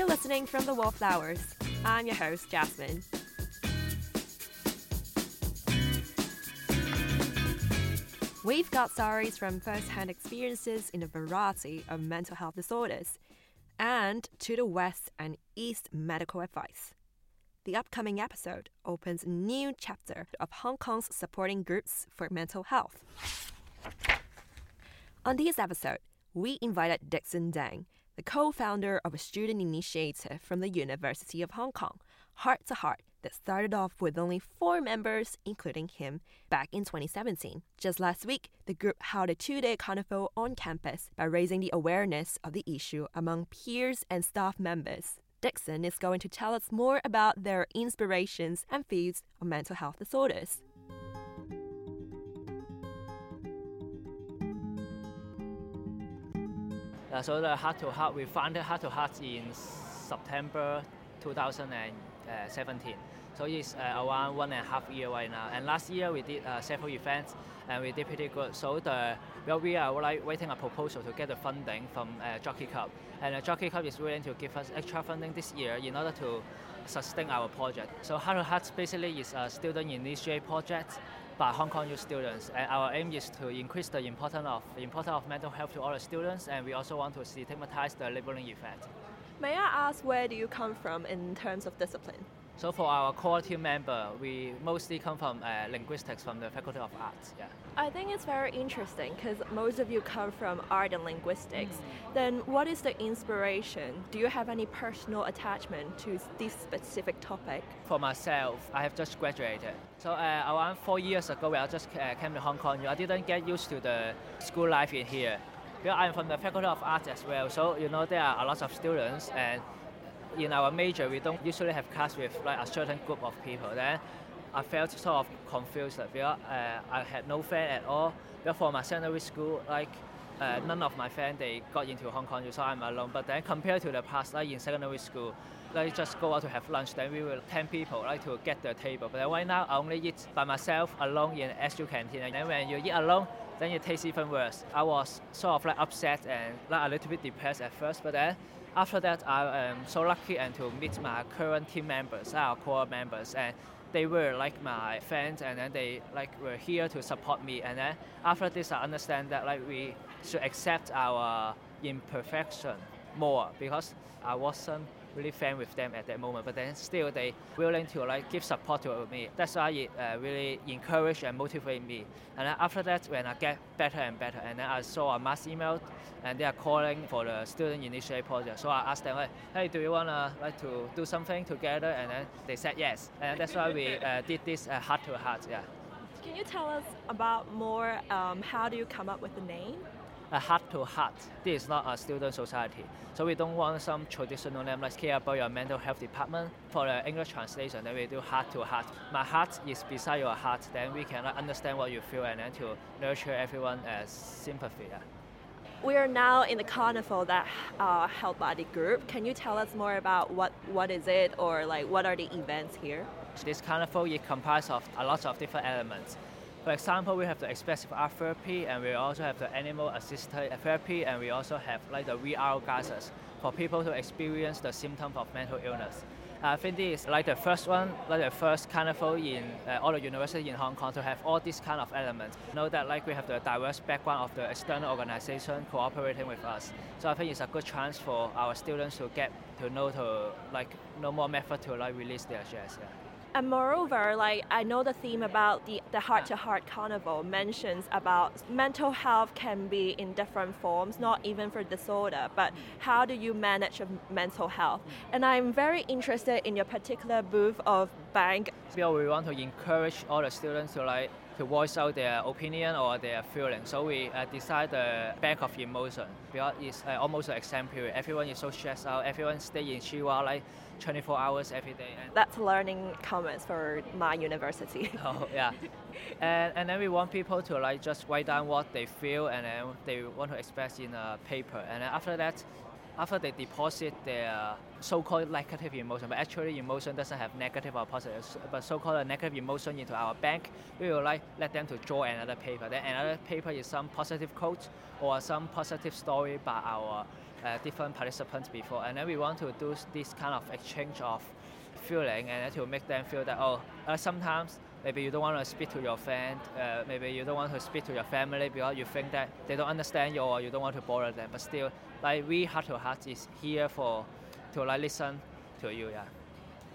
You're listening from the Wallflowers. I'm your host, Jasmine. We've got stories from first-hand experiences in a variety of mental health disorders, and to the west and east medical advice. The upcoming episode opens a new chapter of Hong Kong's supporting groups for mental health. On this episode, we invited Dixon Deng, the co founder of a student initiative from the University of Hong Kong, Heart to Heart, that started off with only four members, including him, back in 2017. Just last week, the group held a two day carnival on campus by raising the awareness of the issue among peers and staff members. Dixon is going to tell us more about their inspirations and views on mental health disorders. Uh, so the Heart to Heart, we founded Heart to Heart in September 2017. So it's uh, around one and a half year right now. And last year we did uh, several events and we did pretty good. So the well, we are like waiting a proposal to get the funding from uh, Jockey Club, and uh, Jockey Club is willing to give us extra funding this year in order to sustain our project. So Heart to Heart basically is a student initiated project by Hong Kong U students. And our aim is to increase the importance of, importance of mental health to all the students, and we also want to stigmatize the labeling effect. May I ask where do you come from in terms of discipline? So for our core team member, we mostly come from uh, linguistics from the Faculty of Arts. Yeah. I think it's very interesting because most of you come from art and linguistics. Mm. Then what is the inspiration? Do you have any personal attachment to this specific topic? For myself, I have just graduated. So uh, around four years ago, when I just uh, came to Hong Kong, I didn't get used to the school life in here. Because I'm from the Faculty of Arts as well, so you know there are a lot of students and in our major, we don't usually have class with like a certain group of people. Then I felt sort of confused like, uh, I had no friend at all. For my secondary school, like uh, none of my friends they got into Hong Kong, so I'm alone. But then compared to the past, like in secondary school, like just go out to have lunch, then we will 10 people like to get the table. But right now I only eat by myself alone in SU canteen. And then when you eat alone, then it tastes even worse. I was sort of like upset and like a little bit depressed at first, but then after that, I am so lucky and to meet my current team members, our core members, and they were like my friends, and then they like were here to support me. And then after this, I understand that like we should accept our imperfection more because I wasn't really fan with them at that moment, but then still they willing to like give support to me. That's why it uh, really encouraged and motivated me. And then after that, when I get better and better, and then I saw a mass email, and they are calling for the student initiative project. So I asked them like, hey, do you wanna like to do something together? And then they said yes, and that's why we uh, did this uh, heart to heart. Yeah. Can you tell us about more? Um, how do you come up with the name? A heart to heart. This is not a student society. So we don't want some traditional name like care about your mental health department. For the English translation, then we do heart to heart. My heart is beside your heart, then we can understand what you feel and then to nurture everyone as sympathy. We are now in the carnival that uh, held by the group. Can you tell us more about what, what is it or like what are the events here? This carnival is comprised of a lot of different elements. For example, we have the expressive art therapy, and we also have the animal assisted therapy, and we also have like the VR glasses for people to experience the symptoms of mental illness. I think this is like the first one, like the first carnival in uh, all the universities in Hong Kong to have all these kind of elements. Know that like we have the diverse background of the external organization cooperating with us. So I think it's a good chance for our students to get to know to like know more method to like release their stress. Yeah. And moreover, like I know the theme about the, the Heart to Heart Carnival mentions about mental health can be in different forms, not even for disorder, but how do you manage your mental health? And I'm very interested in your particular booth of bank. So we want to encourage all the students to like to voice out their opinion or their feeling. So we uh, decide the back of emotion because it's uh, almost an exam period. Everyone is so stressed out. Everyone stay in Chi Wah like 24 hours every day. And That's Learning Commons for my university. oh yeah, and and then we want people to like just write down what they feel and then they want to express in a paper. And then after that, after they deposit their so-called negative emotion, but actually emotion doesn't have negative or positive, but so-called negative emotion into our bank, we will like let them to draw another paper. Then another paper is some positive quote or some positive story by our uh, different participants before, and then we want to do this kind of exchange of feeling and to make them feel that oh, uh, sometimes maybe you don't want to speak to your friend, uh, maybe you don't want to speak to your family because you think that they don't understand you or you don't want to bother them. But still, like we heart to heart is here for to like listen to you. Yeah.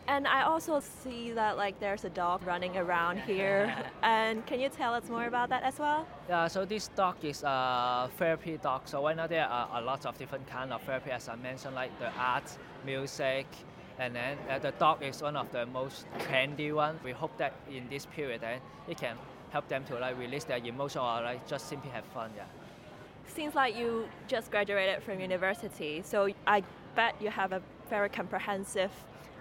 And I also see that like there's a dog running around here. and can you tell us more about that as well? Yeah, so this dog is a therapy dog. So right now there are a lot of different kind of therapy as I mentioned, like the art, music, and then uh, the dog is one of the most trendy one. We hope that in this period then it can help them to like release their emotion or like just simply have fun. Yeah. Seems like you just graduated from university, so I bet you have a very comprehensive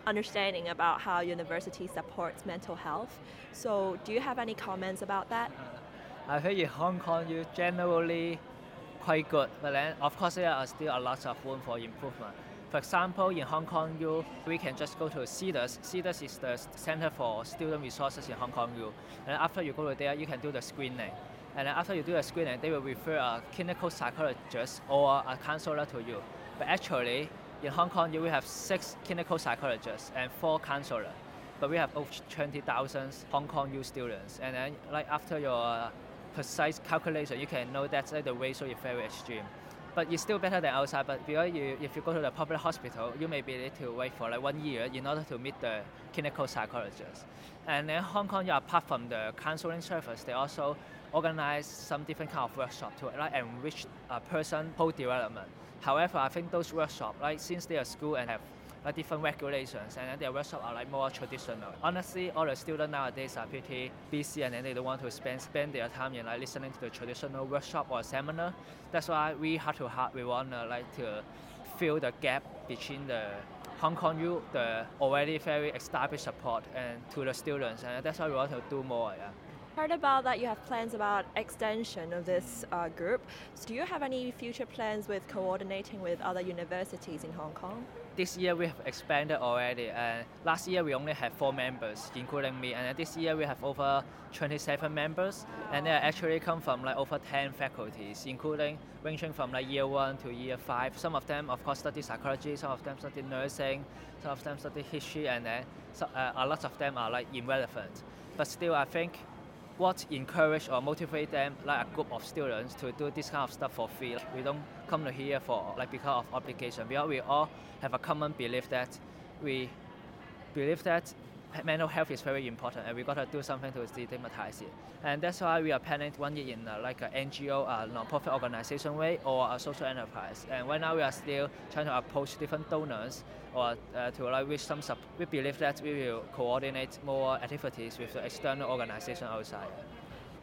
understanding about how university supports mental health. So, do you have any comments about that? I think in Hong Kong, U generally quite good, but then of course there are still a lot of room for improvement. For example, in Hong Kong U, we can just go to CEDARS. CEDARS is the Center for Student Resources in Hong Kong U. And after you go to there, you can do the screening. And after you do the screening, they will refer a clinical psychologist or a counselor to you. But actually, in Hong Kong, U will have six clinical psychologists and four counselors. But we have over 20,000 Hong Kong U students. And then, like after your precise calculation, you can know that uh, the ratio is very extreme. But it's still better than outside. But because you, if you go to the public hospital, you may be need to wait for like one year in order to meet the clinical psychologist. And in Hong Kong, apart from the counseling service, they also organize some different kind of workshop to like enrich a person whole development. However, I think those workshops, like since they are school and have like different regulations, and then their workshops are like more traditional. Honestly, all the students nowadays are pretty busy, and then they don't want to spend spend their time in like listening to the traditional workshop or seminar. That's why we heart to heart we want to like to fill the gap between the Hong Kong U, the already very established support, and to the students, and that's why we want to do more. Yeah heard about that you have plans about extension of this uh, group. So do you have any future plans with coordinating with other universities in Hong Kong? This year we have expanded already. And last year we only had four members, including me. And this year we have over 27 members, and they actually come from like over 10 faculties, including ranging from like year one to year five. Some of them, of course, study psychology. Some of them study nursing. Some of them study history, and then uh, a lot of them are like irrelevant. But still, I think what encourage or motivate them like a group of students to do this kind of stuff for free. We don't come here for like because of obligation. Because we all have a common belief that we believe that mental health is very important and we got to do something to destigmatize it. And that's why we are planning one year in uh, like an NGO, a non-profit organization way or a social enterprise. And right now we are still trying to approach different donors or uh, to like reach some sub. We believe that we will coordinate more activities with the external organization outside.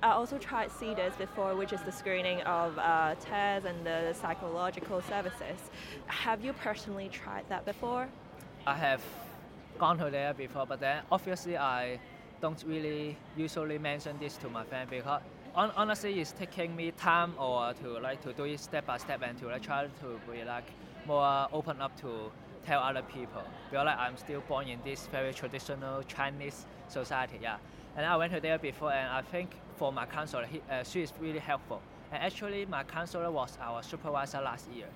I also tried CEDARS before, which is the screening of uh, tests and the psychological services. Have you personally tried that before? I have gone to there before, but then obviously I don't really usually mention this to my friend because on, honestly it's taking me time or to like to do it step by step and to like try to be like more open up to tell other people. Because like I'm still born in this very traditional Chinese society yeah. And I went to there before and I think for my counselor he, uh, she is really helpful. And actually my counselor was our supervisor last year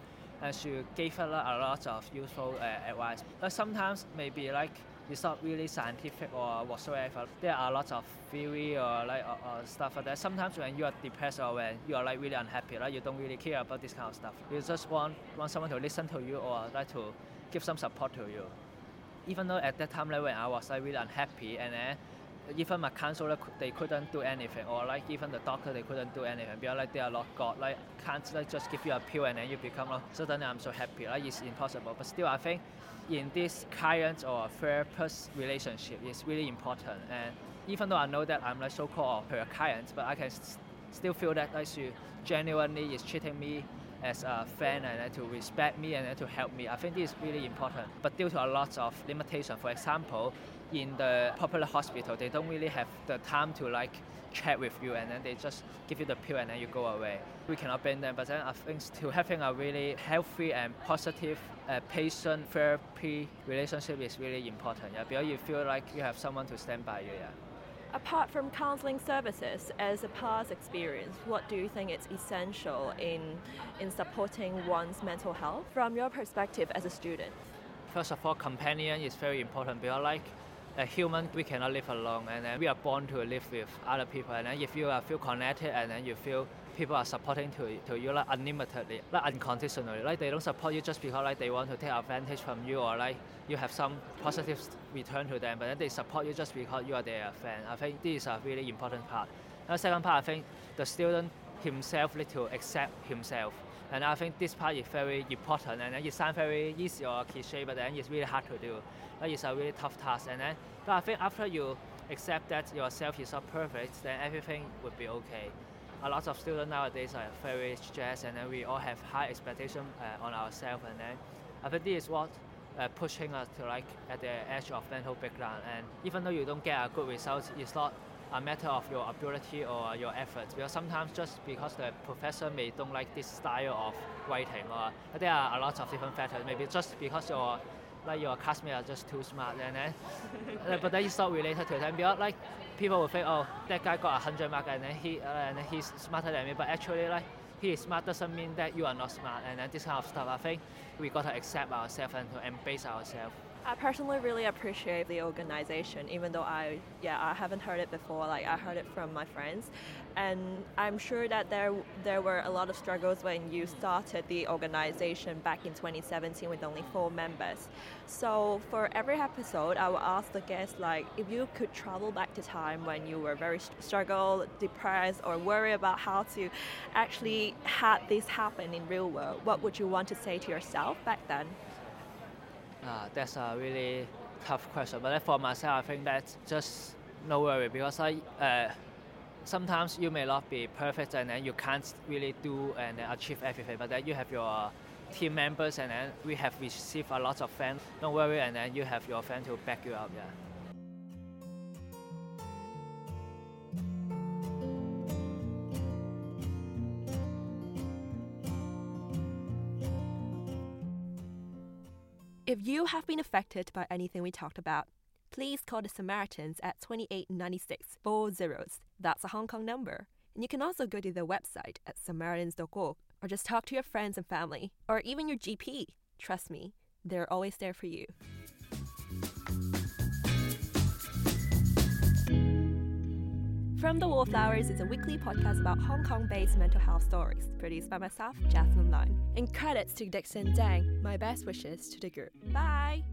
she gave us a lot of useful uh, advice. But sometimes maybe like it's not really scientific or whatsoever. There are lots of theory or like or, or stuff like that. Sometimes when you are depressed or when you are like really unhappy, like you don't really care about this kind of stuff. You just want want someone to listen to you or like to give some support to you. Even though at that time like when I was like really unhappy and then even my counselor they couldn't do anything or like even the doctor they couldn't do anything because like they are not God like can't like just give you a pill and then you become like suddenly I'm so happy like it's impossible. But still I think in this client or therapist relationship it's really important. And even though I know that I'm like so-called her client but I can st- still feel that like she genuinely is treating me as a friend and to respect me and to help me. I think this is really important. But due to a lot of limitation, for example, in the popular hospital, they don't really have the time to like chat with you and then they just give you the pill and then you go away. We cannot blame them, but then I think to having a really healthy and positive uh, patient therapy relationship is really important. Yeah, because you feel like you have someone to stand by you. Yeah. Apart from counseling services, as a past experience, what do you think is essential in, in supporting one's mental health from your perspective as a student? First of all, companion is very important because, like, a human, we cannot live alone, and then we are born to live with other people. And then if you are feel connected, and then you feel people are supporting to, to you like unlimitedly, like unconditionally. Like they don't support you just because like they want to take advantage from you or like you have some positive return to them, but then they support you just because you are their friend. I think this is a really important part. And the second part, I think the student himself need to accept himself. And I think this part is very important and it sounds very easy or cliche, but then it's really hard to do. That is a really tough task. And then, but I think after you accept that yourself is not perfect, then everything would be okay a lot of students nowadays are very stressed and then we all have high expectation uh, on ourselves and then I think this is what uh, pushing us to like at the edge of mental breakdown and even though you don't get a good result it's not a matter of your ability or your efforts. Because sometimes just because the professor may don't like this style of writing or there are a lot of different factors. Maybe just because your like your classmates are just too smart and then but that is not related to them. Because like people will think oh that guy got a hundred mark and then he uh, and then he's smarter than me. But actually like he is smart doesn't mean that you are not smart and then this kind of stuff. I think we got to accept ourselves and to embrace ourselves. I personally really appreciate the organization, even though I, yeah, I haven't heard it before. Like I heard it from my friends, and I'm sure that there there were a lot of struggles when you started the organization back in 2017 with only four members. So for every episode, I will ask the guests like, if you could travel back to time when you were very struggle, depressed, or worried about how to actually have this happen in real world, what would you want to say to yourself back then? Uh, that's a really tough question. But for myself, I think that just no worry because I, uh, sometimes you may not be perfect and then you can't really do and achieve everything. But then you have your team members and then we have received a lot of fans. Don't worry, and then you have your fans to back you up. Yeah. You have been affected by anything we talked about, please call the Samaritans at 2896 four zeros. That's a Hong Kong number. And you can also go to their website at samaritans.org or just talk to your friends and family or even your GP. Trust me, they're always there for you. From the Wallflowers is a weekly podcast about Hong Kong based mental health stories, produced by myself, Jasmine Lang. And credits to Dixon Dang. My best wishes to the group. Bye!